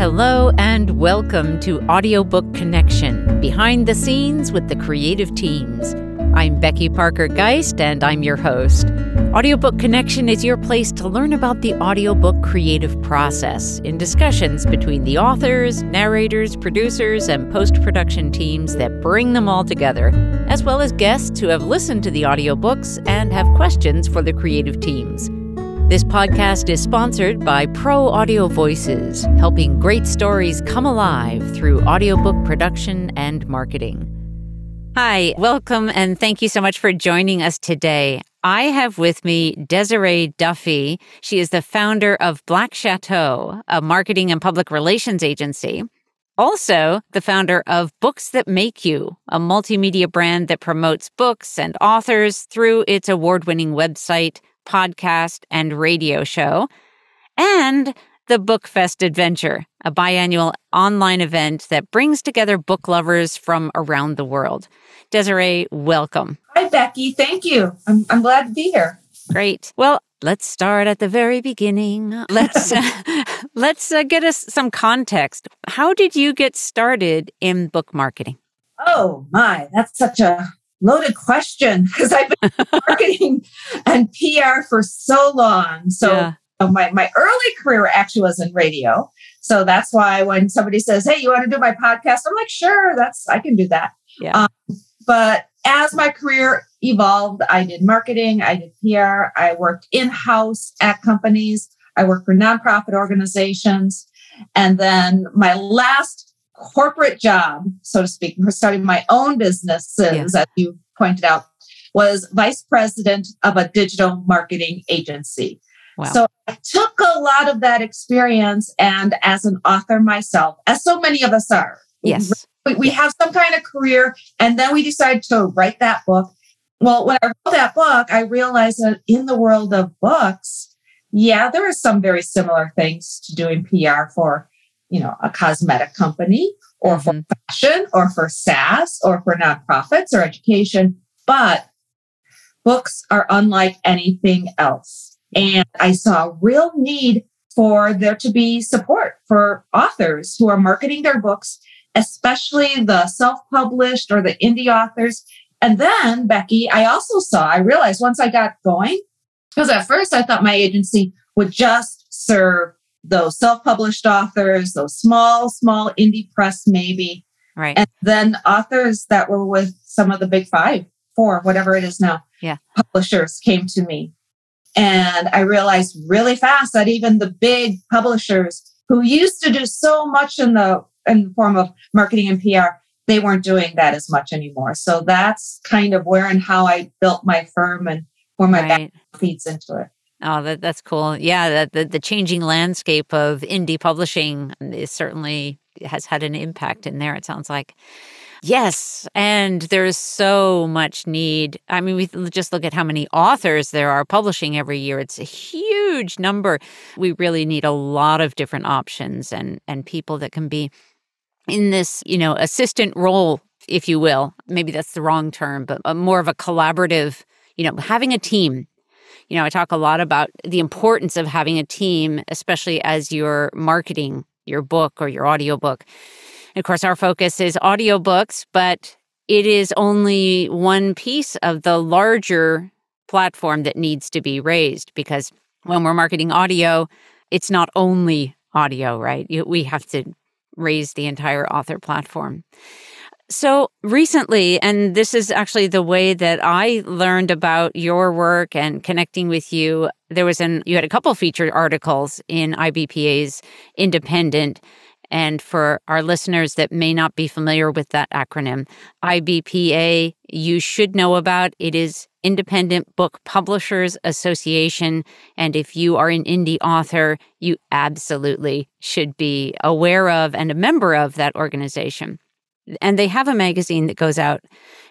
Hello and welcome to Audiobook Connection, behind the scenes with the creative teams. I'm Becky Parker Geist, and I'm your host. Audiobook Connection is your place to learn about the audiobook creative process in discussions between the authors, narrators, producers, and post production teams that bring them all together, as well as guests who have listened to the audiobooks and have questions for the creative teams. This podcast is sponsored by Pro Audio Voices, helping great stories come alive through audiobook production and marketing. Hi, welcome, and thank you so much for joining us today. I have with me Desiree Duffy. She is the founder of Black Chateau, a marketing and public relations agency. Also, the founder of Books That Make You, a multimedia brand that promotes books and authors through its award winning website, podcast, and radio show, and the Bookfest Adventure, a biannual online event that brings together book lovers from around the world. Desiree, welcome. Hi, Becky. Thank you. I'm, I'm glad to be here. Great. Well, let's start at the very beginning. Let's uh, let's uh, get us some context. How did you get started in book marketing? Oh my, that's such a loaded question because I've been marketing and PR for so long. So yeah. my, my early career actually was in radio. So that's why when somebody says, Hey, you want to do my podcast? I'm like, sure, that's, I can do that. Yeah. Um, but as my career evolved, I did marketing, I did PR, I worked in house at companies, I worked for nonprofit organizations. And then my last corporate job, so to speak, for starting my own businesses, yeah. as you pointed out, was vice president of a digital marketing agency. Wow. So I took a lot of that experience and as an author myself, as so many of us are. Yes. We, we have some kind of career and then we decide to write that book. Well, when I wrote that book, I realized that in the world of books, yeah, there are some very similar things to doing PR for you know, a cosmetic company or mm-hmm. for fashion or for SaaS or for nonprofits or education. But books are unlike anything else. And I saw a real need for there to be support for authors who are marketing their books, especially the self published or the indie authors. And then, Becky, I also saw, I realized once I got going, because at first I thought my agency would just serve those self-published authors, those small, small indie press, maybe. Right. And then authors that were with some of the big five, four, whatever it is now. Yeah. Publishers came to me. And I realized really fast that even the big publishers who used to do so much in the in the form of marketing and PR, they weren't doing that as much anymore. So that's kind of where and how I built my firm and where my right. back feeds into it. Oh, that, that's cool. Yeah, the, the, the changing landscape of indie publishing is certainly has had an impact in there, it sounds like. Yes, and there's so much need. I mean, we just look at how many authors there are publishing every year. It's a huge number. We really need a lot of different options and and people that can be in this, you know, assistant role, if you will. Maybe that's the wrong term, but uh, more of a collaborative, you know, having a team you know, I talk a lot about the importance of having a team, especially as you're marketing your book or your audiobook. And of course, our focus is audiobooks, but it is only one piece of the larger platform that needs to be raised because when we're marketing audio, it's not only audio, right? We have to raise the entire author platform. So recently, and this is actually the way that I learned about your work and connecting with you, there was an, you had a couple featured articles in IBPA's Independent. And for our listeners that may not be familiar with that acronym, IBPA, you should know about it is Independent Book Publishers Association. And if you are an indie author, you absolutely should be aware of and a member of that organization. And they have a magazine that goes out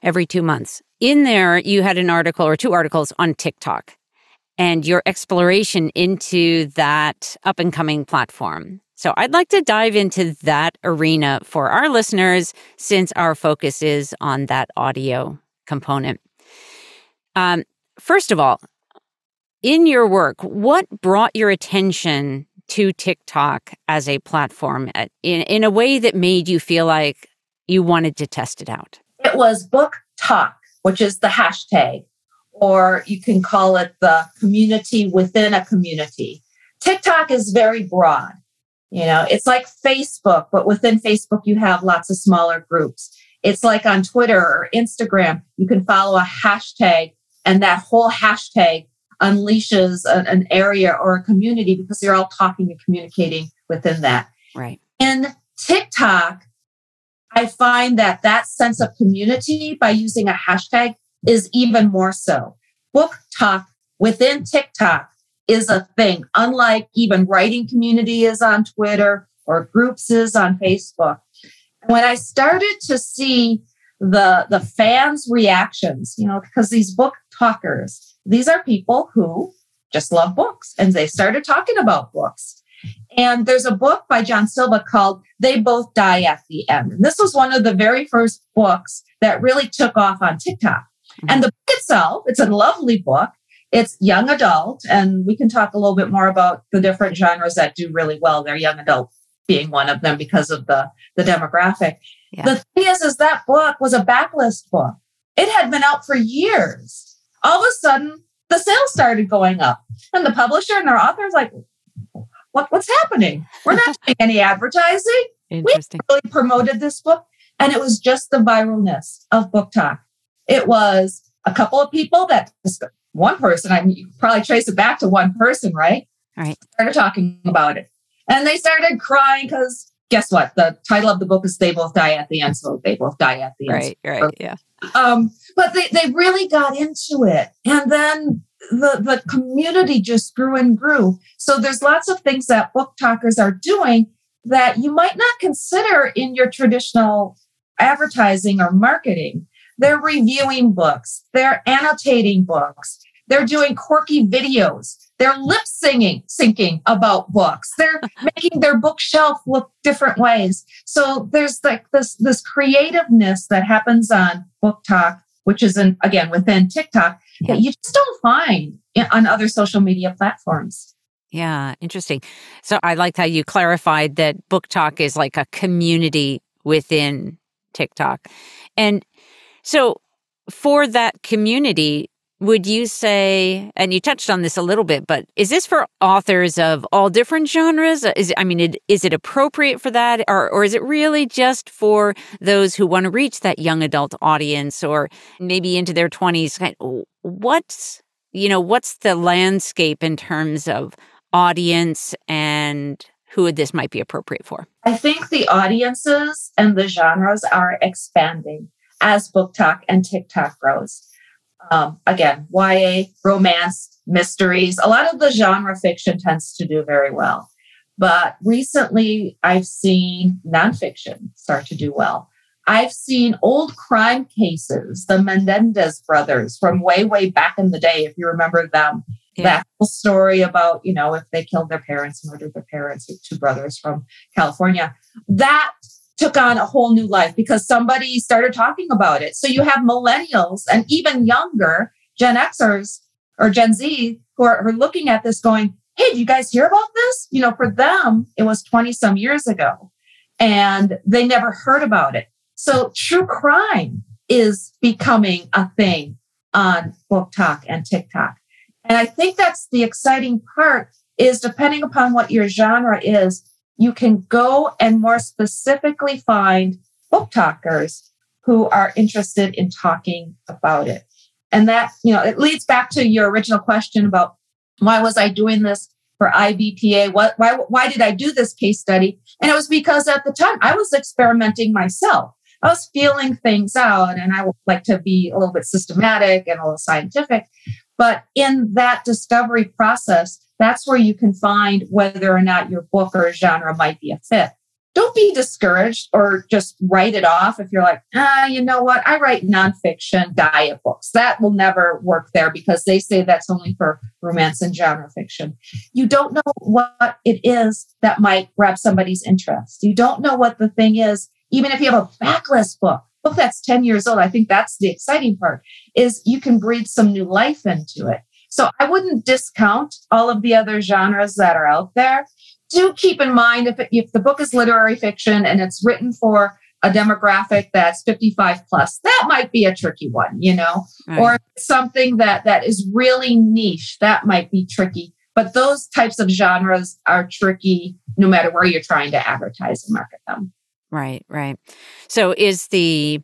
every two months. In there, you had an article or two articles on TikTok and your exploration into that up and coming platform. So I'd like to dive into that arena for our listeners since our focus is on that audio component. Um, first of all, in your work, what brought your attention to TikTok as a platform in, in a way that made you feel like you wanted to test it out? It was book talk, which is the hashtag, or you can call it the community within a community. TikTok is very broad. You know, it's like Facebook, but within Facebook, you have lots of smaller groups. It's like on Twitter or Instagram, you can follow a hashtag and that whole hashtag unleashes an, an area or a community because they're all talking and communicating within that. Right. In TikTok, I find that that sense of community by using a hashtag is even more so. Book talk within TikTok is a thing, unlike even writing community is on Twitter or groups is on Facebook. When I started to see the, the fans' reactions, you know, because these book talkers, these are people who just love books and they started talking about books. And there's a book by John Silva called They Both Die at the End. And this was one of the very first books that really took off on TikTok. Mm-hmm. And the book itself, it's a lovely book. It's young adult, and we can talk a little bit more about the different genres that do really well. They're young adult being one of them because of the, the demographic. Yeah. The thing is, is that book was a backlist book. It had been out for years. All of a sudden, the sales started going up, and the publisher and their authors like, what, what's happening? We're not doing any advertising. We really promoted this book, and it was just the viralness of BookTok. It was a couple of people that one person, I mean, you probably trace it back to one person, right? Right. Started talking about it. And they started crying because guess what? The title of the book is They Both Die at the End. So they both die at the end. Right, right, yeah. Um, but they, they really got into it. And then the, the community just grew and grew. So there's lots of things that BookTokers are doing that you might not consider in your traditional advertising or marketing. They're reviewing books. They're annotating books. They're doing quirky videos. They're lip singing, syncing about books. They're making their bookshelf look different ways. So there's like this, this creativeness that happens on BookTok, which is in, again within TikTok yeah. that you just don't find on other social media platforms. Yeah, interesting. So I liked how you clarified that BookTok is like a community within TikTok. And so, for that community, would you say, and you touched on this a little bit, but is this for authors of all different genres? Is I mean, it, is it appropriate for that, or or is it really just for those who want to reach that young adult audience, or maybe into their twenties? What's you know, what's the landscape in terms of audience and who this might be appropriate for? I think the audiences and the genres are expanding as BookTok and TikTok grows. Um, again, YA, romance, mysteries, a lot of the genre fiction tends to do very well. But recently, I've seen nonfiction start to do well. I've seen old crime cases, the Menendez brothers from way, way back in the day, if you remember them. Yeah. That whole story about, you know, if they killed their parents, murdered their parents, two brothers from California. That took on a whole new life because somebody started talking about it. So you have millennials and even younger Gen Xers or Gen Z who are, are looking at this going, Hey, do you guys hear about this? You know, for them, it was 20 some years ago and they never heard about it. So true crime is becoming a thing on BookTok and TikTok. And I think that's the exciting part is depending upon what your genre is, you can go and more specifically find BookTokers who are interested in talking about it. And that, you know, it leads back to your original question about why was I doing this for IBPA? What, why, why did I do this case study? And it was because at the time I was experimenting myself. I was feeling things out and I would like to be a little bit systematic and a little scientific. But in that discovery process, that's where you can find whether or not your book or genre might be a fit don't be discouraged or just write it off if you're like, ah, you know what? I write nonfiction diet books. That will never work there because they say that's only for romance and genre fiction. You don't know what it is that might grab somebody's interest. You don't know what the thing is, even if you have a backlist book, book that's 10 years old. I think that's the exciting part is you can breathe some new life into it. So I wouldn't discount all of the other genres that are out there. Do keep in mind if, it, if the book is literary fiction and it's written for a demographic that's 55 plus that might be a tricky one you know? Right. or something that that is really niche that might be tricky. But those types of genres are tricky no matter where you're trying to advertise and market them. Right right. So is the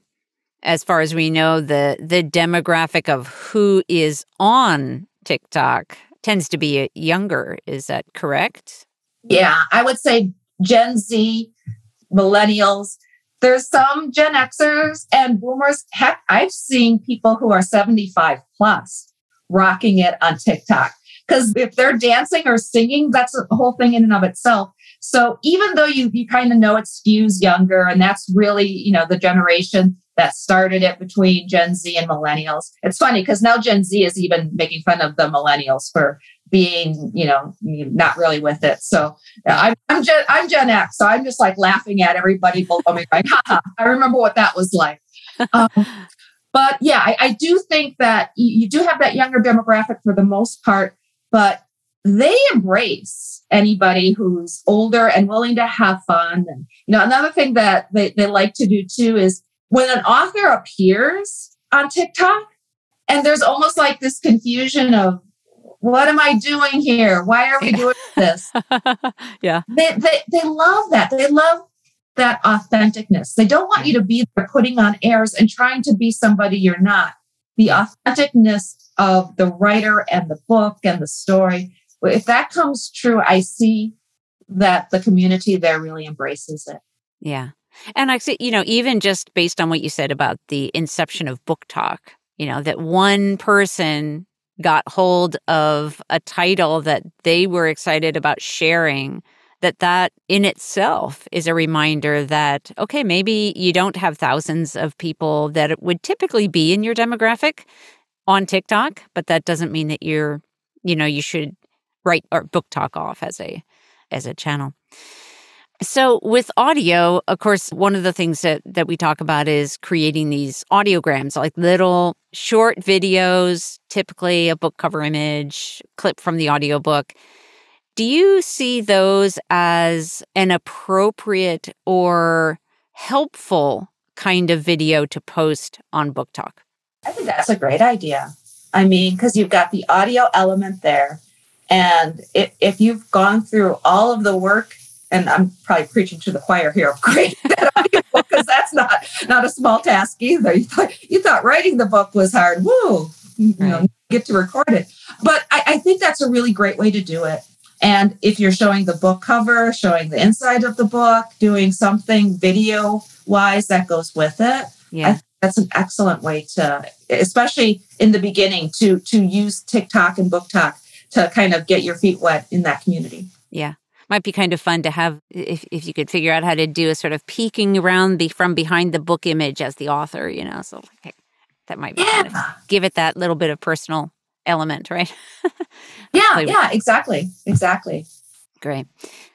as far as we know the the demographic of who is on tiktok tends to be younger is that correct yeah, I would say Gen Z, millennials. There's some Gen Xers and boomers. Heck, I've seen people who are 75 plus rocking it on TikTok. Because if they're dancing or singing, that's a whole thing in and of itself. So even though you, you kind of know it skews younger, and that's really, you know, the generation that started it between Gen Z and millennials. It's funny because now Gen Z is even making fun of the millennials for being, you know, not really with it. So I'm, I'm Gen, I'm Gen X. So I'm just like laughing at everybody below me, I remember what that was like. Um, but yeah, I, I, do think that you, you do have that younger demographic for the most part, but they embrace anybody who's older and willing to have fun. And, you know, another thing that they, they like to do too is when an author appears on TikTok, and there's almost like this confusion of what am I doing here? Why are we doing this? yeah. They, they, they love that. They love that authenticness. They don't want you to be there putting on airs and trying to be somebody you're not. The authenticness of the writer and the book and the story. If that comes true, I see that the community there really embraces it. Yeah. And I see, you know, even just based on what you said about the inception of BookTok, you know, that one person got hold of a title that they were excited about sharing that that in itself is a reminder that okay maybe you don't have thousands of people that would typically be in your demographic on TikTok but that doesn't mean that you're you know you should write or BookTok off as a as a channel so with audio, of course, one of the things that that we talk about is creating these audiograms, like little short videos, typically a book cover image, clip from the audiobook. Do you see those as an appropriate or helpful kind of video to post on BookTok? I think that's a great idea. I mean, because you've got the audio element there. And if, if you've gone through all of the work and I'm probably preaching to the choir here of creating that audiobook because that's not not a small task either. You thought you thought writing the book was hard. Woo, you know, get to record it. But I, I think that's a really great way to do it. And if you're showing the book cover, showing the inside of the book, doing something video wise that goes with it, yeah. that's an excellent way to, especially in the beginning, to to use TikTok and BookTok to kind of get your feet wet in that community. Yeah might be kind of fun to have if, if you could figure out how to do a sort of peeking around the from behind the book image as the author, you know. So like, that might be yeah. give it that little bit of personal element, right? yeah, yeah, exactly. Exactly. Great.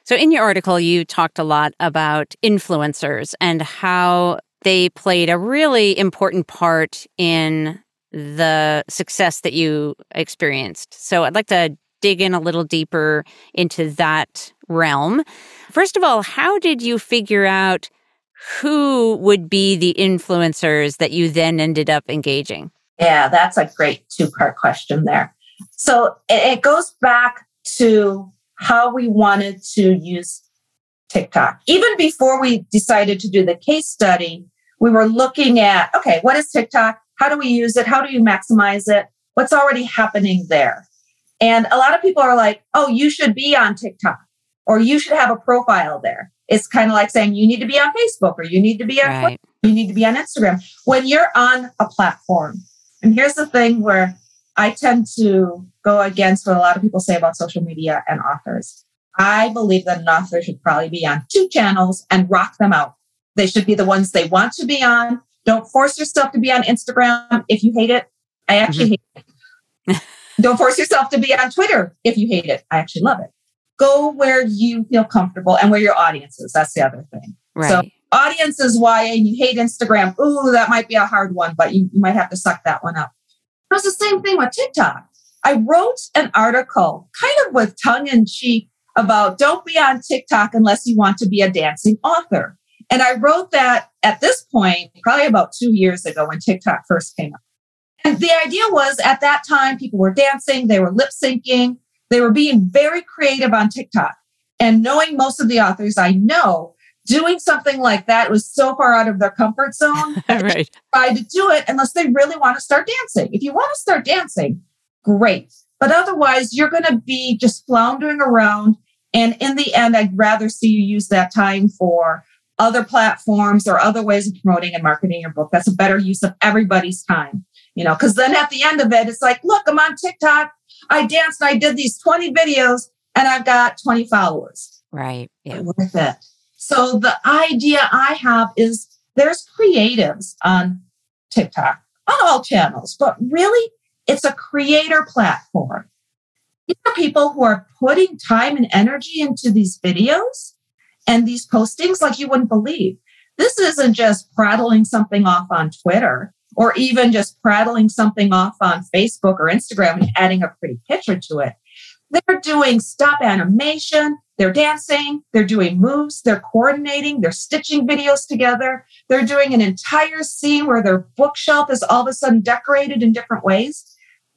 So in your article you talked a lot about influencers and how they played a really important part in the success that you experienced. So I'd like to dig in a little deeper into that realm. First of all, how did you figure out who would be the influencers that you then ended up engaging? Yeah, that's a great two part question there. So it goes back to how we wanted to use TikTok. Even before we decided to do the case study, we were looking at okay, what is TikTok? How do we use it? How do you maximize it? What's already happening there? And a lot of people are like, oh, you should be on TikTok or you should have a profile there. It's kind of like saying you need to be on Facebook or you need to be on right. Twitter. You need to be on Instagram. When you're on a platform, and here's the thing where I tend to go against what a lot of people say about social media and authors. I believe that an author should probably be on two channels and rock them out. They should be the ones they want to be on. Don't force yourself to be on Instagram if you hate it. I actually mm-hmm. hate it. Don't force yourself to be on Twitter if you hate it. I actually love it. Go where you feel comfortable and where your audience is. That's the other thing. Right. So audience is why and you hate Instagram. Ooh, that might be a hard one, but you, you might have to suck that one up. It's the same thing with TikTok. I wrote an article kind of with tongue in cheek about don't be on TikTok unless you want to be a dancing author. And I wrote that at this point, probably about two years ago when TikTok first came up. And the idea was at that time, people were dancing, they were lip syncing, they were being very creative on TikTok. And knowing most of the authors I know, doing something like that was so far out of their comfort zone. right. Try to do it unless they really want to start dancing. If you want to start dancing, great. But otherwise, you're going to be just floundering around. And in the end, I'd rather see you use that time for other platforms or other ways of promoting and marketing your book. That's a better use of everybody's time, you know, because then at the end of it, it's like, look, I'm on TikTok. I danced and I did these 20 videos and I've got 20 followers. Right. Yeah. Worth it. So the idea I have is there's creatives on TikTok, on all channels, but really it's a creator platform. These are people who are putting time and energy into these videos and these postings like you wouldn't believe. This isn't just prattling something off on Twitter or even just prattling something off on Facebook or Instagram and adding a pretty picture to it. They're doing stop animation, they're dancing, they're doing moves, they're coordinating, they're stitching videos together, they're doing an entire scene where their bookshelf is all of a sudden decorated in different ways.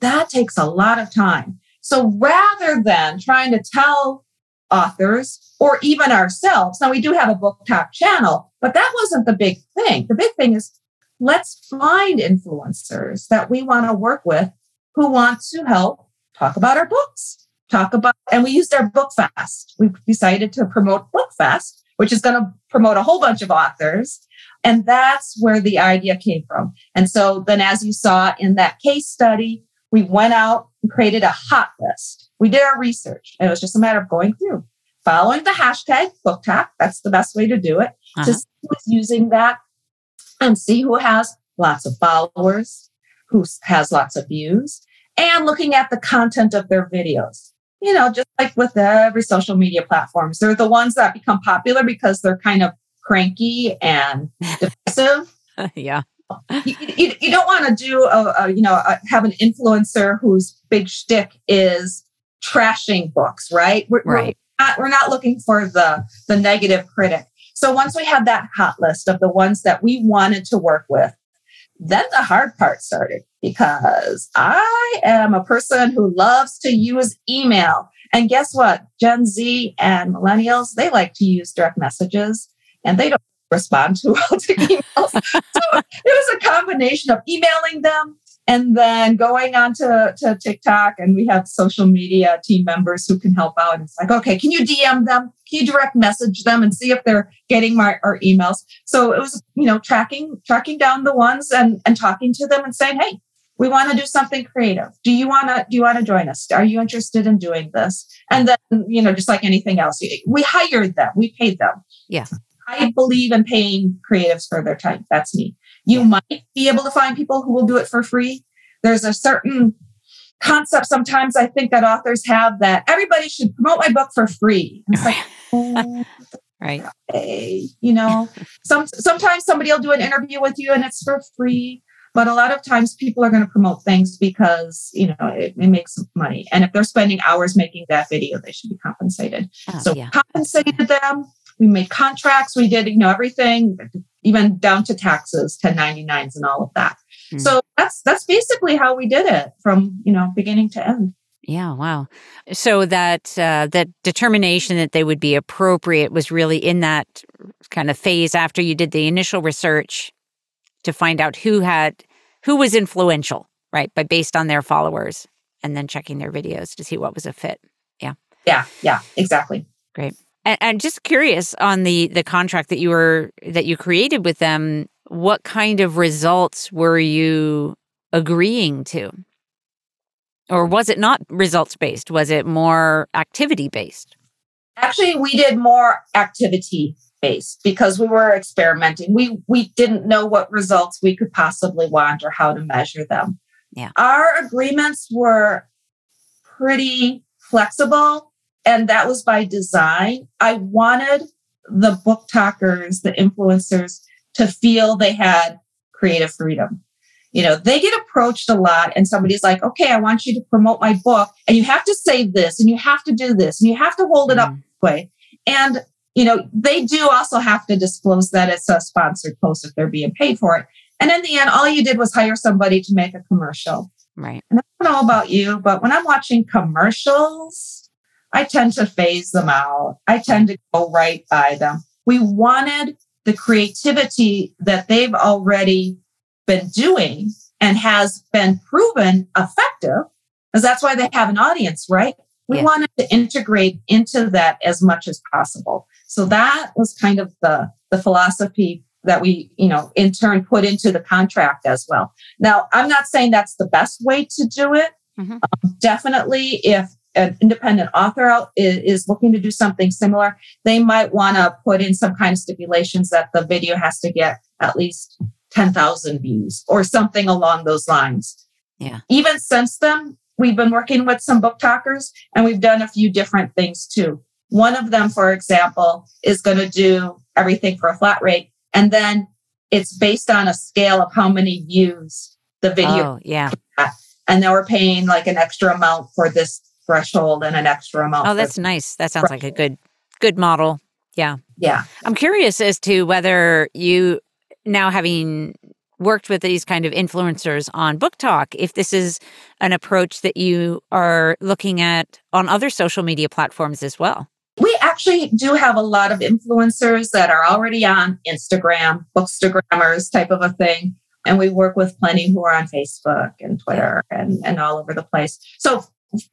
That takes a lot of time. So rather than trying to tell authors or even ourselves, now we do have a BookTok channel, but that wasn't the big thing. The big thing is let's find influencers that we want to work with who want to help talk about our books talk about, and we used our book fest. We decided to promote book fest, which is going to promote a whole bunch of authors. And that's where the idea came from. And so then, as you saw in that case study, we went out and created a hot list. We did our research. And it was just a matter of going through, following the hashtag BookTok. That's the best way to do it. Uh-huh. To see who's using that and see who has lots of followers, who has lots of views, and looking at the content of their videos you know, just like with every social media platforms, they're the ones that become popular because they're kind of cranky and divisive. yeah. You, you, you, don't want to do a, a you know a, have an influencer whose big shtick is trashing books, right? We're, right. We're not, we're not looking for the the negative critic. So once we had that hot list of the ones that we wanted to work with, then the hard part started because I am a person who loves to use email. And guess what? Gen Z and millennials, they like to use direct messages and they don't respond too well to emails. so it was a combination of emailing them and then going on to, to TikTok and we have social media team members who can help out. It's like, okay, can you DM them? Can you direct message them and see if they're getting my our emails? So it was, you know, tracking, tracking down the ones and, and talking to them and saying, hey, we want to do something creative. Do you want to, do you want to join us? Are you interested in doing this? And then, you know, just like anything else, we hired them, we paid them. Yeah. I believe in paying creatives for their time. That's me. You yeah. might be able to find people who will do it for free. There's a certain concept sometimes I think that authors have that everybody should promote my book for free. it's like, oh, right. Hey, you know, some sometimes somebody will do an interview with you and it's for free. But a lot of times people are going to promote things because, you know, it, it, makes money. And if they're spending hours making that video, they should be compensated. Oh, so yeah. compensated them. We made contracts. We did, you know, everything even down to taxes, 1099s and all of that. Mm. So that's that's basically how we did it from, you know, beginning to end. Yeah, wow. So that uh, that determination that they would be appropriate was really in that kind of phase after you did the initial research to find out who had who was influential, right? But based on their followers and then checking their videos to see what was a fit. Yeah. Yeah, yeah, exactly. Great. And, and just curious on the the contract that you were that you created with them, what kind of results were you agreeing to? Or was it not results based? Was it more activity based? Actually, we did more activity based because we were experimenting. We we didn't know what results we could possibly want or how to measure them. Yeah. Our agreements were pretty flexible and that was by design. I wanted the BookTokers, the influencers to feel they had creative freedom. You know, they get approached a lot and somebody's like, okay, I want you to promote my book and you have to say this and you have to do this and you have to hold it mm-hmm. up this way. And, you know, they do also have to disclose that it's a sponsored post if they're being paid for it. And in the end, all you did was hire somebody to make a commercial. Right. And I don't know about you, but when I'm watching commercials, I tend to phase them out. I tend to go right by them. We wanted the creativity that they've already been doing and has been proven effective, because that's why they have an audience, right? We yeah. wanted to integrate into that as much as possible. So that was kind of the, the philosophy that we, you know, in turn put into the contract as well. Now, I'm not saying that's the best way to do it. Mm-hmm. Um, definitely, if an independent author out is, is looking to do something similar, they might want to put in some kind of stipulations that the video has to get at least 10,000 views or something along those lines. Yeah. Even since then, we've been working with some BookTokers and we've done a few different things too. One of them, for example, is going to do everything for a flat rate. And then it's based on a scale of how many views the video. Oh, yeah. And then we're paying like an extra amount for this threshold and an extra amount. Oh, that's nice. That sounds like a good, good model. Yeah. Yeah. I'm curious as to whether you now having worked with these kind of influencers on BookTok if this is an approach that you are looking at on other social media platforms as well. We actually do have a lot of influencers that are already on Instagram, bookstagrammers type of a thing. And we work with plenty who are on Facebook and Twitter and, and all over the place. So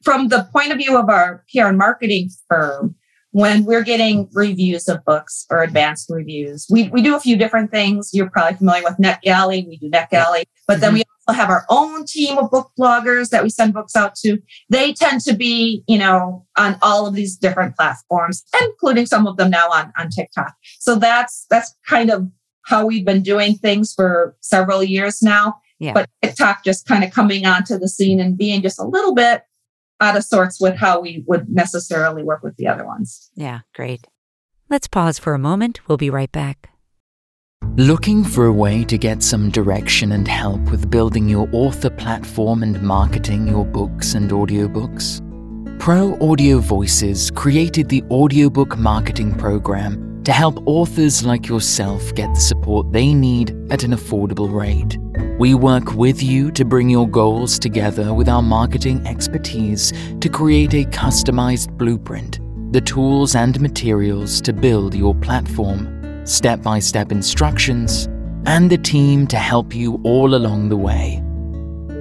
from the point of view of our PR and marketing firm, when we're getting reviews of books or advanced reviews. We, we do a few different things. You're probably familiar with NetGalley. We do NetGalley, but then mm-hmm. we also have our own team of book bloggers that we send books out to. They tend to be, you know, on all of these different platforms, including some of them now on, on TikTok. So that's, that's kind of how we've been doing things for several years now. Yeah. But TikTok just kind of coming onto the scene and being just a little bit out of sorts with how we would necessarily work with the other ones. Yeah, great. Let's pause for a moment. We'll be right back. Looking for a way to get some direction and help with building your author platform and marketing your books and audiobooks? Pro Audio Voices created the audiobook marketing program to help authors like yourself get the support they need at an affordable rate. We work with you to bring your goals together with our marketing expertise to create a customized blueprint, the tools and materials to build your platform, step by step instructions, and the team to help you all along the way.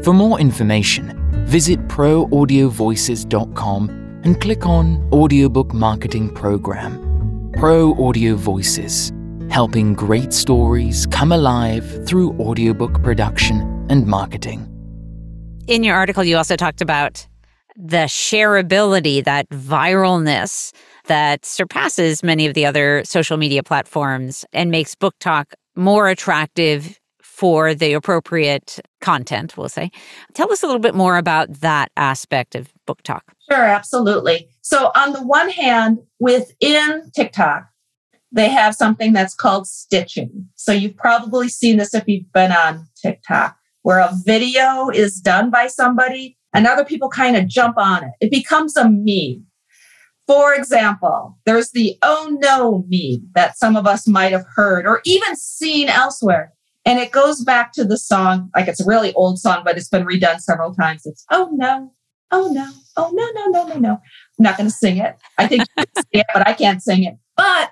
For more information, visit proaudiovoices.com and click on Audiobook Marketing Program. Pro Audio Voices helping great stories come alive through audiobook production and marketing. In your article, you also talked about the shareability, that viralness that surpasses many of the other social media platforms and makes BookTok more attractive for the appropriate content, we'll say. Tell us a little bit more about that aspect of BookTok. Sure, absolutely. So, on the one hand, within TikTok, they have something that's called stitching. So you've probably seen this if you've been on TikTok, where a video is done by somebody and other people kind of jump on it. It becomes a meme. For example, there's the oh no meme that some of us might have heard or even seen elsewhere. And it goes back to the song, like it's a really old song, but it's been redone several times. It's oh no, oh no, oh no, no, no, no, no. I'm not going to sing it. I think it, but I can't sing it. But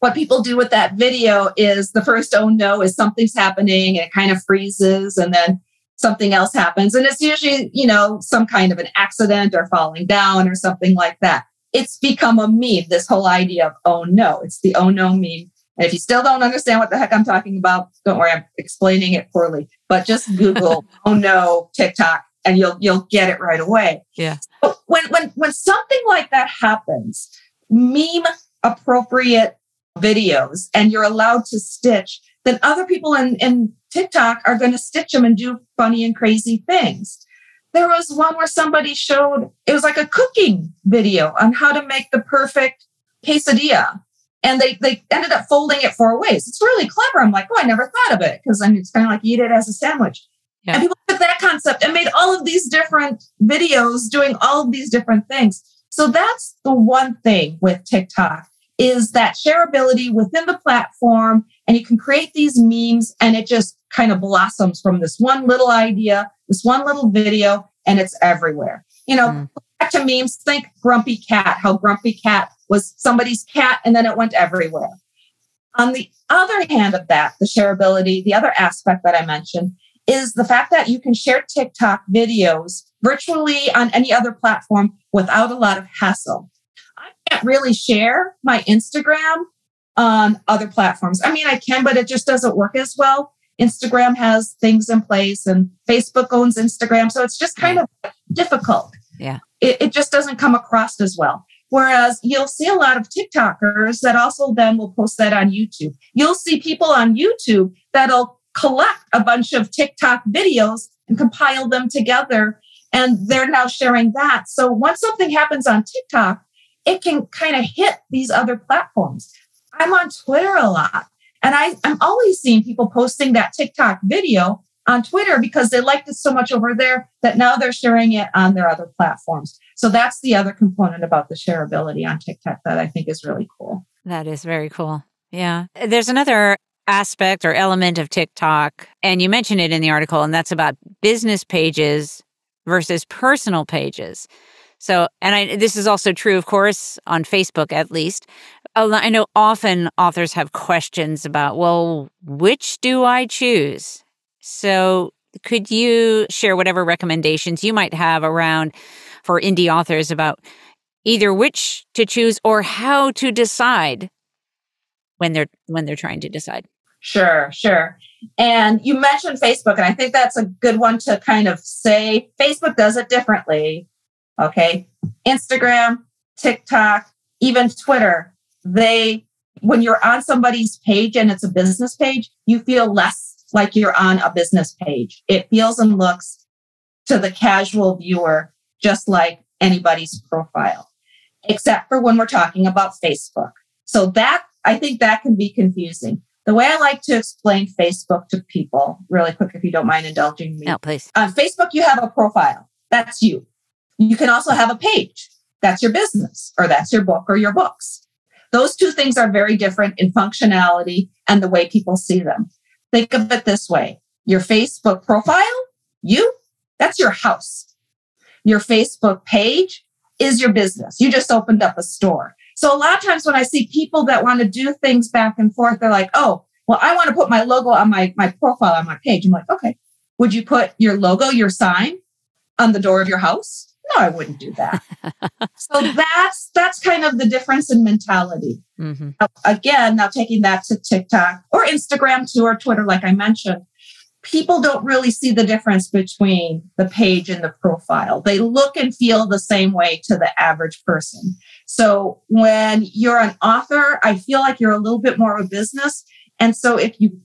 what people do with that video is the first oh no is something's happening and it kind of freezes and then something else happens and it's usually you know some kind of an accident or falling down or something like that it's become a meme this whole idea of oh no it's the oh no meme And if you still don't understand what the heck I'm talking about, don't worry, I'm explaining it poorly. But just Google, oh no, TikTok, and you'll you'll get it right away. Yeah. So when when when something like that happens, meme appropriate videos and you're allowed to stitch, then other people in, in TikTok are going to stitch them and do funny and crazy things. There was one where somebody showed it was like a cooking video on how to make the perfect quesadilla. And they, they ended up folding it four ways. It's really clever. I'm like, oh, I never thought of it because I mean, it's kind of like eat it as a sandwich. Yeah. And people took that concept and made all of these different videos doing all of these different things. So that's the one thing with TikTok is that shareability within the platform. And you can create these memes and it just kind of blossoms from this one little idea, this one little video, and it's everywhere. You know, mm. back to memes, think Grumpy Cat, how Grumpy Cat was somebody's cat and then it went everywhere. On the other hand of that, the shareability, the other aspect that I mentioned is the fact that you can share TikTok videos virtually on any other platform without a lot of hassle I can't really share my Instagram on other platforms. I mean, I can, but it just doesn't work as well. Instagram has things in place and Facebook owns Instagram. So it's just kind of difficult. Yeah. It, it just doesn't come across as well. Whereas you'll see a lot of TikTokers that also then will post that on YouTube. You'll see people on YouTube that'll collect a bunch of TikTok videos and compile them together. And they're now sharing that. So once something happens on TikTok, it can kind of hit these other platforms. I'm on Twitter a lot, and I, I'm always seeing people posting that TikTok video on Twitter because they liked it so much over there that now they're sharing it on their other platforms. So that's the other component about the shareability on TikTok that I think is really cool. That is very cool. Yeah. There's another aspect or element of TikTok, and you mentioned it in the article, and that's about business pages versus personal pages. So, and I, this is also true, of course, on Facebook at least. I know often authors have questions about, well, which do I choose? So, could you share whatever recommendations you might have around for indie authors about either which to choose or how to decide when they're when they're trying to decide? Sure, sure. And you mentioned Facebook, and I think that's a good one to kind of say Facebook does it differently Okay. Instagram, TikTok, even Twitter, they, when you're on somebody's page and it's a business page, you feel less like you're on a business page. It feels and looks to the casual viewer just like anybody's profile, except for when we're talking about Facebook. So that, I think that can be confusing. The way I like to explain Facebook to people, really quick, if you don't mind indulging me. No, please. On Facebook, you have a profile. That's you. You can also have a page. That's your business or that's your book or your books. Those two things are very different in functionality and the way people see them. Think of it this way. Your Facebook profile, you, that's your house. Your Facebook page is your business. You just opened up a store. So a lot of times when I see people that want to do things back and forth, they're like, oh, well, I want to put my logo on my, my profile on my page. I'm like, okay, would you put your logo, your sign on the door of your house? no i wouldn't do that so that's that's kind of the difference in mentality mm-hmm. now, again now taking that to tiktok or instagram too or twitter like i mentioned people don't really see the difference between the page and the profile. They look and feel the same way to the average person. So when you're an author i feel like you're a little bit more of a business. And so if you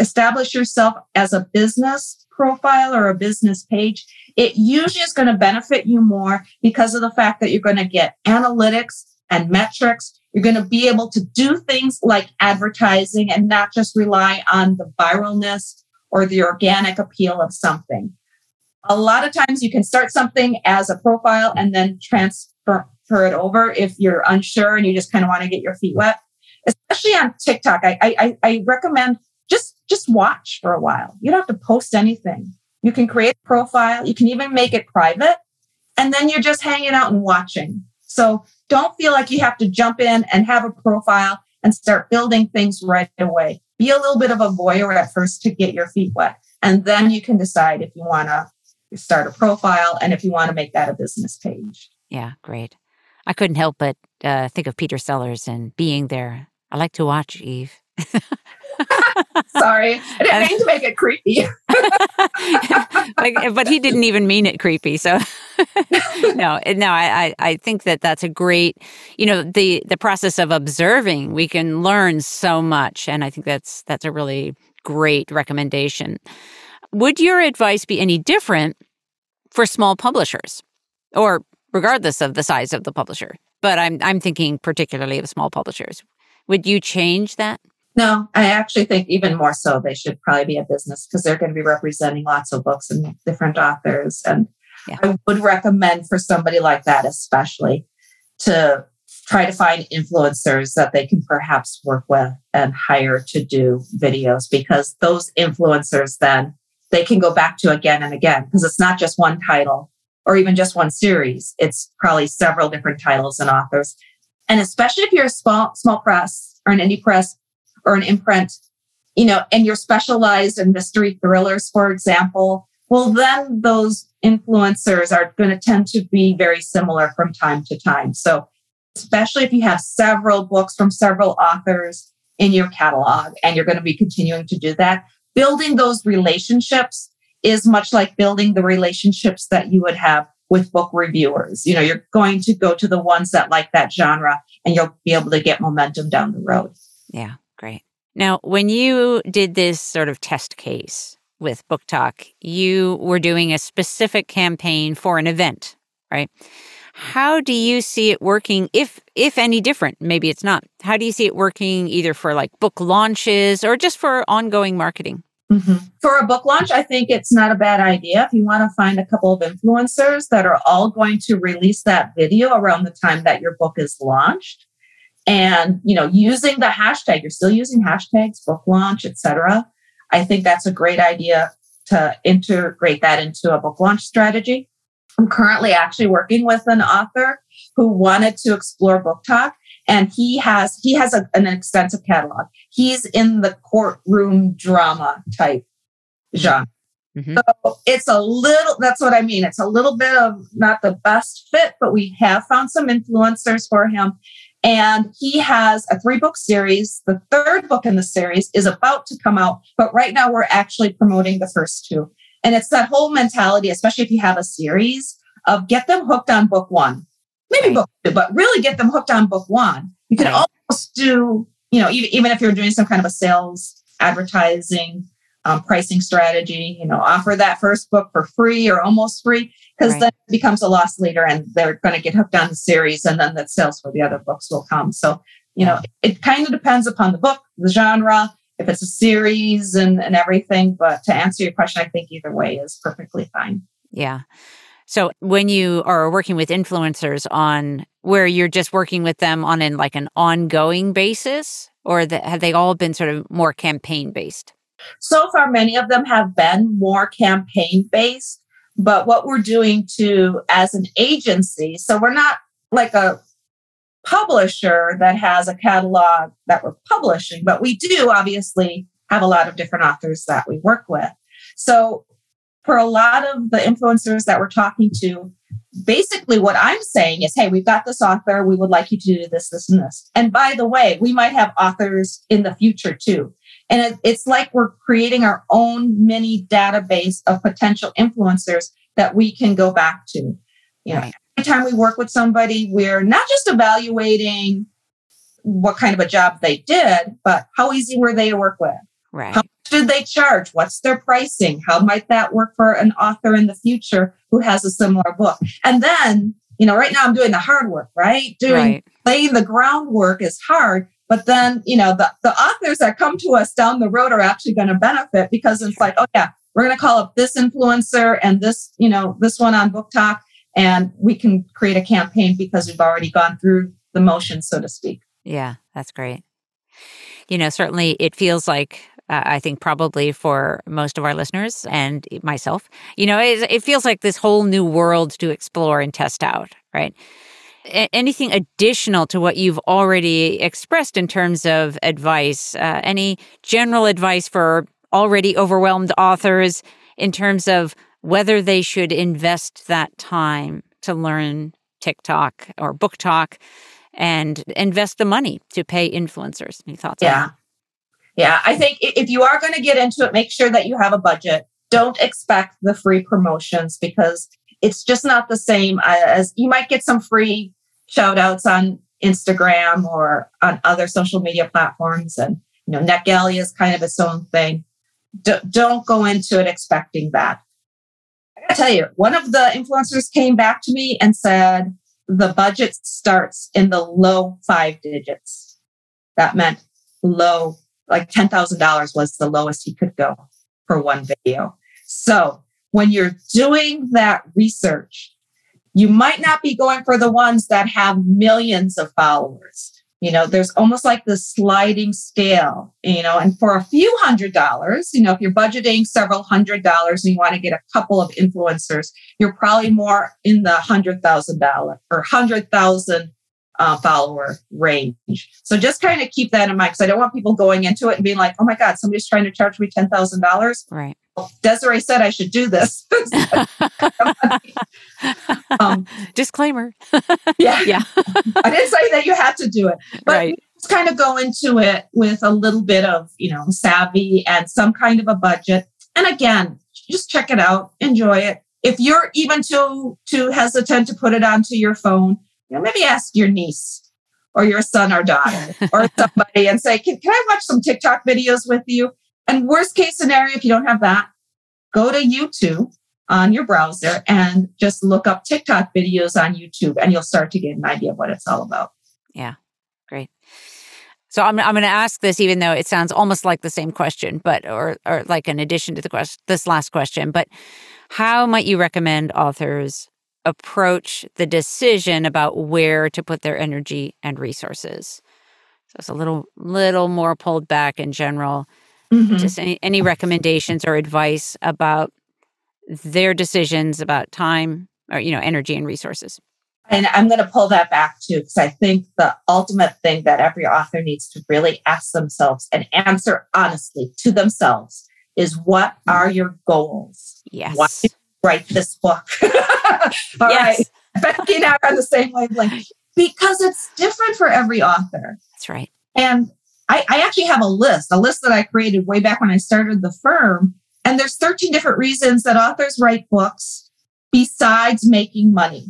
establish yourself as a business profile or a business page it usually is going to benefit you more because of the fact that you're going to get analytics and metrics. You're going to be able to do things like advertising and not just rely on the viralness or the organic appeal of something. A lot of times you can start something as a profile and then transfer it over if you're unsure and you just kind of want to get your feet wet. Especially on TikTok, I, I, I recommend just just watch for a while. You don't have to post anything. You can create a profile. You can even make it private. And then you're just hanging out and watching. So don't feel like you have to jump in and have a profile and start building things right away. Be a little bit of a voyeur at first to get your feet wet. And then you can decide if you want to start a profile and if you want to make that a business page. Yeah, great. I couldn't help but uh, think of Peter Sellers and being there. I like to watch Eve. Sorry, I didn't mean to make it creepy. like, but he didn't even mean it creepy. So no, no, I, I think that that's a great, you know, the the process of observing. We can learn so much, and I think that's that's a really great recommendation. Would your advice be any different for small publishers, or regardless of the size of the publisher? But I'm I'm thinking particularly of small publishers. Would you change that? No, I actually think even more so they should probably be a business because they're going to be representing lots of books and different authors. And yeah. I would recommend for somebody like that, especially to try to find influencers that they can perhaps work with and hire to do videos because those influencers then they can go back to again and again because it's not just one title or even just one series. It's probably several different titles and authors. And especially if you're a small, small press or an indie press, or an imprint, you know, and you're specialized in mystery thrillers, for example, well, then those influencers are going to tend to be very similar from time to time. So, especially if you have several books from several authors in your catalog and you're going to be continuing to do that, building those relationships is much like building the relationships that you would have with book reviewers. You know, you're going to go to the ones that like that genre and you'll be able to get momentum down the road. Yeah. Great. Now, when you did this sort of test case with BookTok, you were doing a specific campaign for an event, right? How do you see it working if if any different? Maybe it's not. How do you see it working either for like book launches or just for ongoing marketing? Mm-hmm. For a book launch, I think it's not a bad idea. If you want to find a couple of influencers that are all going to release that video around the time that your book is launched, and you know using the hashtag you're still using hashtags book launch etc i think that's a great idea to integrate that into a book launch strategy i'm currently actually working with an author who wanted to explore BookTok and he has he has a, an extensive catalog he's in the courtroom drama type genre Mm-hmm. So it's a little, that's what I mean. It's a little bit of not the best fit, but we have found some influencers for him. And he has a three book series. The third book in the series is about to come out, but right now we're actually promoting the first two. And it's that whole mentality, especially if you have a series, of get them hooked on book one, maybe book two, but really get them hooked on book one. You can almost do, you know, even, even if you're doing some kind of a sales advertising um, pricing strategy, you know, offer that first book for free or almost free because right. then it becomes a loss leader and they're going to get hooked on the series and then the sales for the other books will come. So, you know, it, it kind of depends upon the book, the genre, if it's a series and, and everything. But to answer your question, I think either way is perfectly fine. Yeah. So when you are working with influencers on where you're just working with them on an like an ongoing basis, or the, have they all been sort of more campaign based? So far, many of them have been more campaign based. But what we're doing to as an agency, so we're not like a publisher that has a catalog that we're publishing, but we do obviously have a lot of different authors that we work with. So for a lot of the influencers that we're talking to, basically what I'm saying is, hey, we've got this author. We would like you to do this, this, and this. And by the way, we might have authors in the future too. And it's like we're creating our own mini database of potential influencers that we can go back to. You know, every time we work with somebody, we're not just evaluating what kind of a job they did, but how easy were they to work with? Right. How much did they charge? What's their pricing? How might that work for an author in the future who has a similar book? And then, you know, right now I'm doing the hard work, right? Doing right. laying the groundwork is hard, but then, you know, the, the authors that come to us down the road are actually going to benefit because it's like, oh yeah, we're going to call up this influencer and this, you know, this one on BookTok, and we can create a campaign because we've already gone through the motion, so to speak. Yeah, that's great. You know, certainly it feels like uh, I think probably for most of our listeners and myself, you know, it, it feels like this whole new world to explore and test out, right? Anything additional to what you've already expressed in terms of advice? Uh, any general advice for already overwhelmed authors in terms of whether they should invest that time to learn TikTok or BookTok and invest the money to pay influencers? Any thoughts? Yeah. Yeah, I think if you are going to get into it, make sure that you have a budget. Don't expect the free promotions because it's just not the same uh, as you might get some free shout outs on Instagram or on other social media platforms. And, you know, NetGalley is kind of its own thing. D- don't go into it expecting that. I gotta tell you, one of the influencers came back to me and said the budget starts in the low five digits. That meant low, like $10,000 was the lowest he could go for one video. So when you're doing that research, you might not be going for the ones that have millions of followers. You know, there's almost like the sliding scale, you know, and for a few hundred dollars, you know, if you're budgeting several hundred dollars and you want to get a couple of influencers, you're probably more in the hundred thousand dollar or hundred thousand uh, follower range. So just kind of keep that in mind because I don't want people going into it and being like, oh my God, somebody's trying to charge me $10,000. Right. Desiree said I should do this. um, Disclaimer. yeah. Yeah. I didn't say that you had to do it, but right. just kind of go into it with a little bit of, you know, savvy and some kind of a budget. And again, just check it out, enjoy it. If you're even too too hesitant to put it onto your phone, you know, maybe ask your niece or your son or daughter or somebody and say, can, can I watch some TikTok videos with you? And worst case scenario, if you don't have that, go to YouTube on your browser and just look up TikTok videos on YouTube and you'll start to get an idea of what it's all about. Yeah, great. So I'm I'm going to ask this, even though it sounds almost like the same question, but or or like an addition to the question, this last question. But how might you recommend authors approach the decision about where to put their energy and resources? So it's a little little more pulled back in general. Mm-hmm. Just any, any recommendations or advice about their decisions about time or you know energy and resources. And I'm going to pull that back too, because I think the ultimate thing that every author needs to really ask themselves and answer honestly to themselves is what are your goals? Yes. Why you write this book? All yes. right. Becky and I are on the same wavelength because it's different for every author. That's right. And I, I actually have a list, a list that I created way back when I started the firm. And there's 13 different reasons that authors write books besides making money.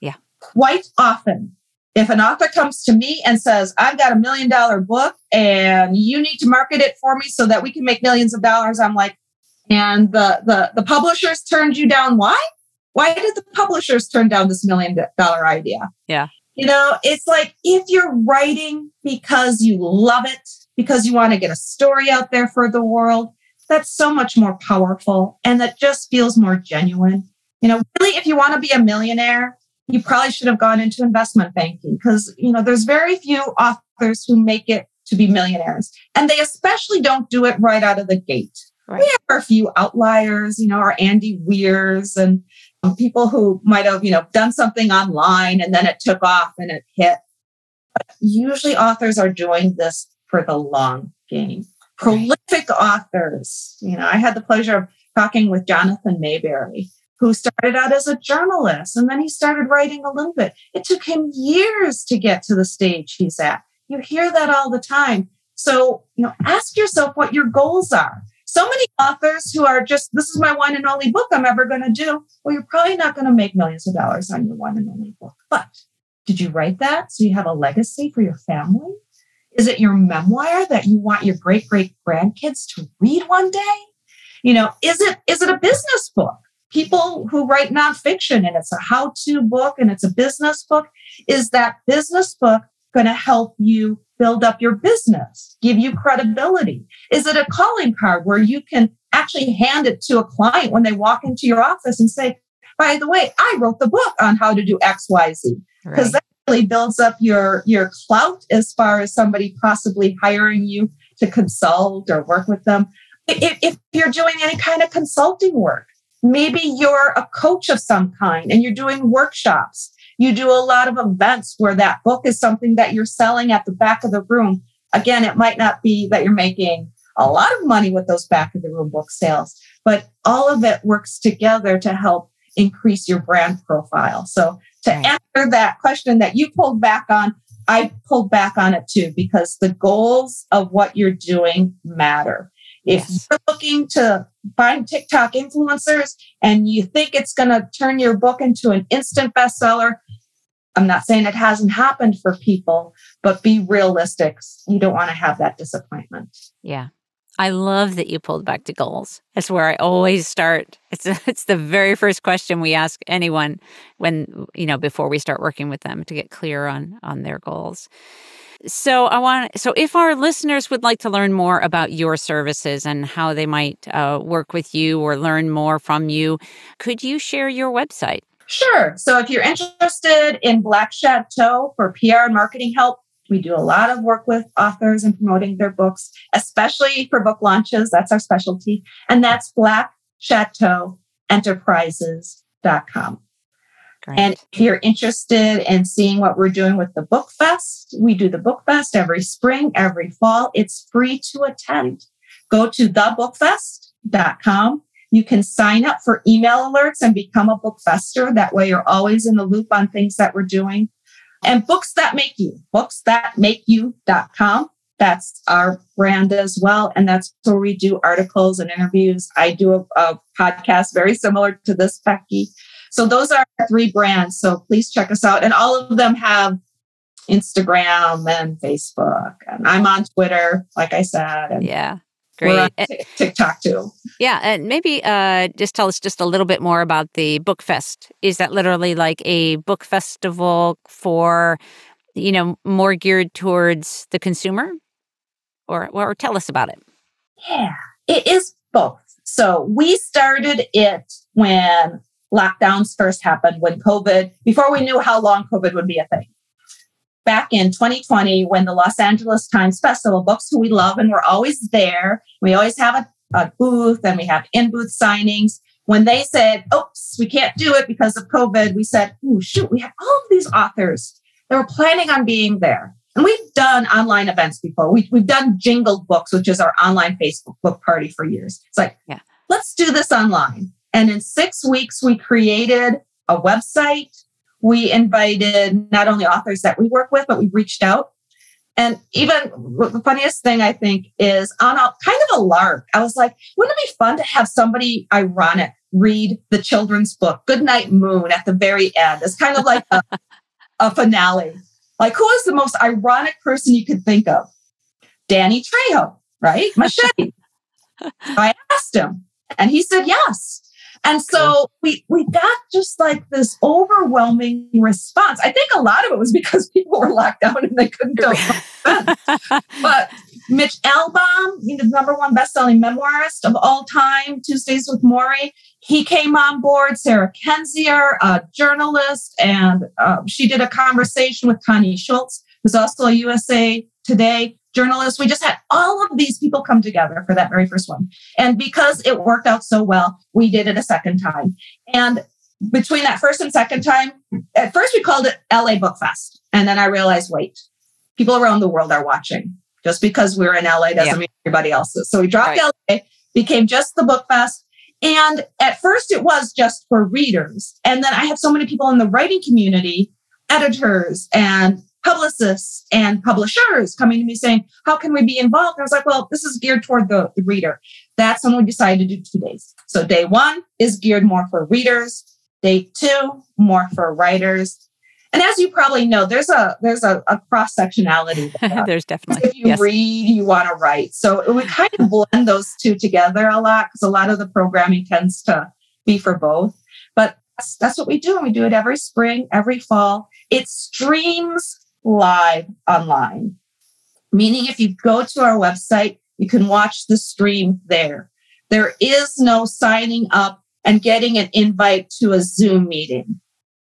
Yeah. Quite often, if an author comes to me and says, I've got a million dollar book and you need to market it for me so that we can make millions of dollars, I'm like, and the the the publishers turned you down. Why? Why did the publishers turn down this million dollar idea? Yeah. You know, it's like if you're writing because you love it, because you want to get a story out there for the world, that's so much more powerful and that just feels more genuine. You know, really, if you want to be a millionaire, you probably should have gone into investment banking because, you know, there's very few authors who make it to be millionaires. And they especially don't do it right out of the gate. Right. We have a few outliers, you know, our Andy Weirs and people who might have, you know, done something online and then it took off and it hit. But usually authors are doing this for the long game. Prolific authors, you know, I had the pleasure of talking with Jonathan Maberry, who started out as a journalist and then he started writing a little bit. It took him years to get to the stage he's at. You hear that all the time. So, you know, ask yourself what your goals are so many authors who are just, this is my one and only book I'm ever going to do. Well, you're probably not going to make millions of dollars on your one and only book. But did you write that so you have a legacy for your family? Is it your memoir that you want your great great grandkids to read one day? You know, is it is it a business book? People who write nonfiction and it's a how-to book and it's a business book, is that business book going to help you build up your business, give you credibility? Is it a calling card where you can actually hand it to a client when they walk into your office and say, by the way, I wrote the book on how to do XYZ? Because right. that really builds up your, your clout as far as somebody possibly hiring you to consult or work with them. If, if you're doing any kind of consulting work, maybe you're a coach of some kind and you're doing workshops you do a lot of events where that book is something that you're selling at the back of the room. Again, it might not be that you're making a lot of money with those back of the room book sales, but all of it works together to help increase your brand profile. So to right. answer that question that you pulled back on, I pulled back on it too because the goals of what you're doing matter. If yes. you're looking to find TikTok influencers and you think it's going to turn your book into an instant bestseller, I'm not saying it hasn't happened for people, but be realistic. You don't want to have that disappointment. Yeah. I love that you pulled back to goals. That's where I always start. It's it's the very first question we ask anyone when you know before we start working with them to get clear on on their goals. So I want so if our listeners would like to learn more about your services and how they might uh, work with you or learn more from you, could you share your website? Sure. So if you're interested in Black Chateau for PR and marketing help, we do a lot of work with authors and promoting their books, especially for book launches. That's our specialty. And that's blackchateauenterprises.com. Great. And if you're interested in seeing what we're doing with the Book Fest, we do the Book Fest every spring, every fall. It's free to attend. Go to thebookfest.com. You can sign up for email alerts and become a book fester. That way you're always in the loop on things that we're doing. And books that make you, booksthatmakeyou.com. That's our brand as well. And that's where we do articles and interviews. I do a, a podcast very similar to this, Becky. So those are three brands. So please check us out. And all of them have Instagram and Facebook. And I'm on Twitter, like I said. And yeah. Great. TikTok too. Yeah. And maybe uh, just tell us just a little bit more about the Book Fest. Is that literally like a book festival for, you know, more geared towards the consumer? Or, or tell us about it. Yeah, it is both. So we started it when lockdowns first happened when COVID, before we knew how long COVID would be a thing. Back in 2020, when the Los Angeles Times Festival books, who we love and we're always there, we always have a, a booth and we have in booth signings. When they said, oops, we can't do it because of COVID, we said, oh, shoot, we have all of these authors that were planning on being there. And we've done online events before. We, have done Jingled Books, which is our online Facebook book party for years. It's like, yeah. let's do this online. And in six weeks, we created a website. We invited not only authors that we work with, but we reached out. And even the funniest thing I think is on a kind of a lark, I was like, wouldn't it be fun to have somebody ironic read the children's book, Goodnight Moon, at the very end? It's kind of like a, a finale. Like, who is the most ironic person you could think of? Danny Trejo, right? Machete. I asked him, and he said yes. And so we we got just like this overwhelming response. I think a lot of it was because people were locked down and they couldn't go. but Mitch Albom, the number one best-selling memoirist of all time, Tuesdays with Morrie, he came on board. Sarah Kendzior, a journalist, and uh, she did a conversation with Connie Schultz, who's also a USA Today journalist. We just had all of these people come together for that very first one. And because it worked out so well, we did it a second time. And between that first and second time, at first we called it LA Book Fest. And then I realized, wait, people around the world are watching. Just because we're in LA doesn't yeah. mean everybody else is. So we dropped right. LA, became just the book fest. And at first it was just for readers. And then I have so many people in the writing community, editors and publicists and publishers coming to me saying, How can we be involved? And I was like, Well, this is geared toward the, the reader. That's when we decided to do two days. So day one is geared more for readers, day two, more for writers. And as you probably know, there's a there's a, a cross sectionality. there's definitely if you yes. read, you want to write. So we kind of blend those two together a lot because a lot of the programming tends to be for both. But that's, that's what we do. And we do it every spring, every fall. It streams live online. Meaning, if you go to our website, you can watch the stream there. There is no signing up and getting an invite to a Zoom meeting.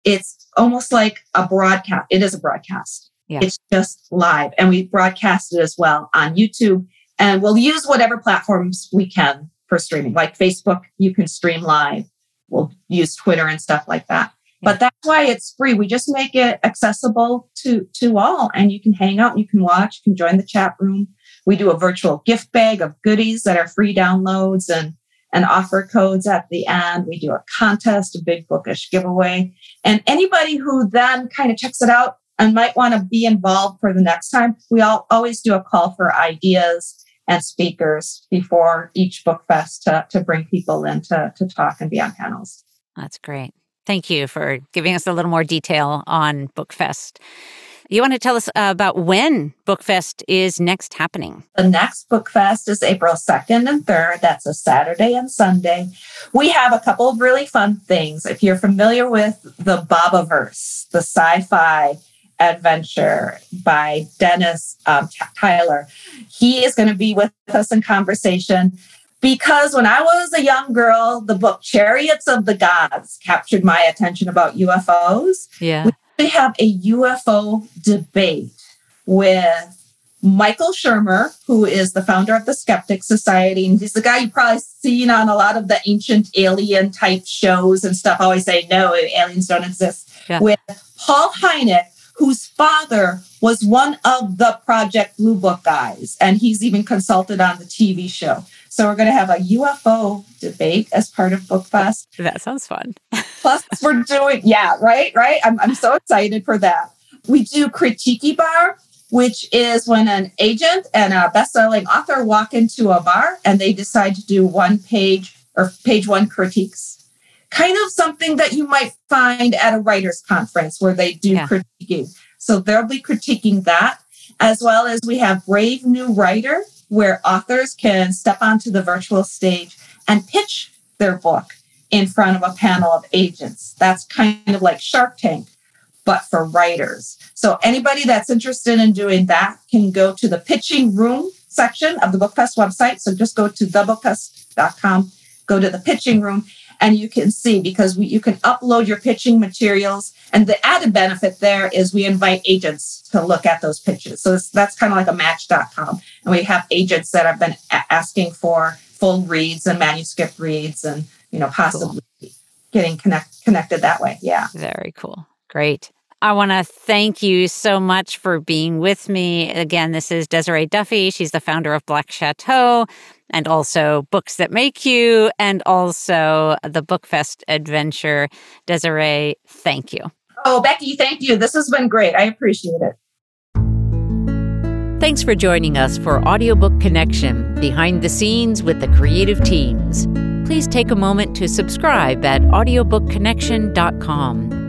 It's almost like a broadcast. It is a broadcast. Yeah. It's just live. And we broadcast it as well on YouTube. And we'll use whatever platforms we can for streaming, like Facebook, you can stream live. We'll use Twitter and stuff like that. But that's why it's free. We just make it accessible to, to all and you can hang out, you can watch, you can join the chat room. We do a virtual gift bag of goodies that are free downloads and, and offer codes at the end. We do a contest, a big bookish giveaway. And anybody who then kind of checks it out and might want to be involved for the next time, we all always do a call for ideas and speakers before each book fest to, to bring people in to, to talk and be on panels. That's great. Thank you for giving us a little more detail on Bookfest. You want to tell us uh, about when Bookfest is next happening? The next Bookfest is April 2nd and 3rd. That's a Saturday and Sunday. We have a couple of really fun things. If you're familiar with the Bobiverse, the sci fi adventure by Dennis um, Taylor, he is going to be with us in conversation because when I was a young girl, the book Chariots of the Gods captured my attention about UFOs. Yeah we have a UFO debate with Michael Shermer, who is the founder of the Skeptic Society. And he's the guy you've probably seen on a lot of the ancient alien type shows and stuff. Always say, no, aliens don't exist. Yeah. With Paul Hynek, whose father was one of the Project Blue Book guys. And he's even consulted on the TV show. So we're going to have a UFO debate as part of BookFest. That sounds fun. Plus, we're doing, yeah, right, right. I'm, I'm so excited for that. We do Critique Bar, which is when an agent and a best-selling author walk into a bar and they decide to do one page or page one critiques. Kind of something that you might find at a writers' conference where they do yeah. critiquing. So they'll be critiquing that, as well as we have Brave New Writer, where authors can step onto the virtual stage and pitch their book in front of a panel of agents. That's kind of like Shark Tank, but for writers. So anybody that's interested in doing that can go to the pitching room section of the BookFest website. So just go to thebookfest.com, go to the pitching room, and you can see because we, you can upload your pitching materials. And the added benefit there is we invite agents to look at those pitches. So that's kind of like a match.com. And we have agents that have been a- asking for full reads and manuscript reads and, you know, possibly cool. getting connect, connected that way. Yeah. Very cool. Great. I want to thank you so much for being with me. Again, this is Desiree Duffy. She's the founder of Black Chateau and also Books That Make You and also the Bookfest Adventure. Desiree, thank you. Oh, Becky, thank you. This has been great. I appreciate it. Thanks for joining us for Audiobook Connection Behind the Scenes with the Creative Teams. Please take a moment to subscribe at audiobookconnection.com.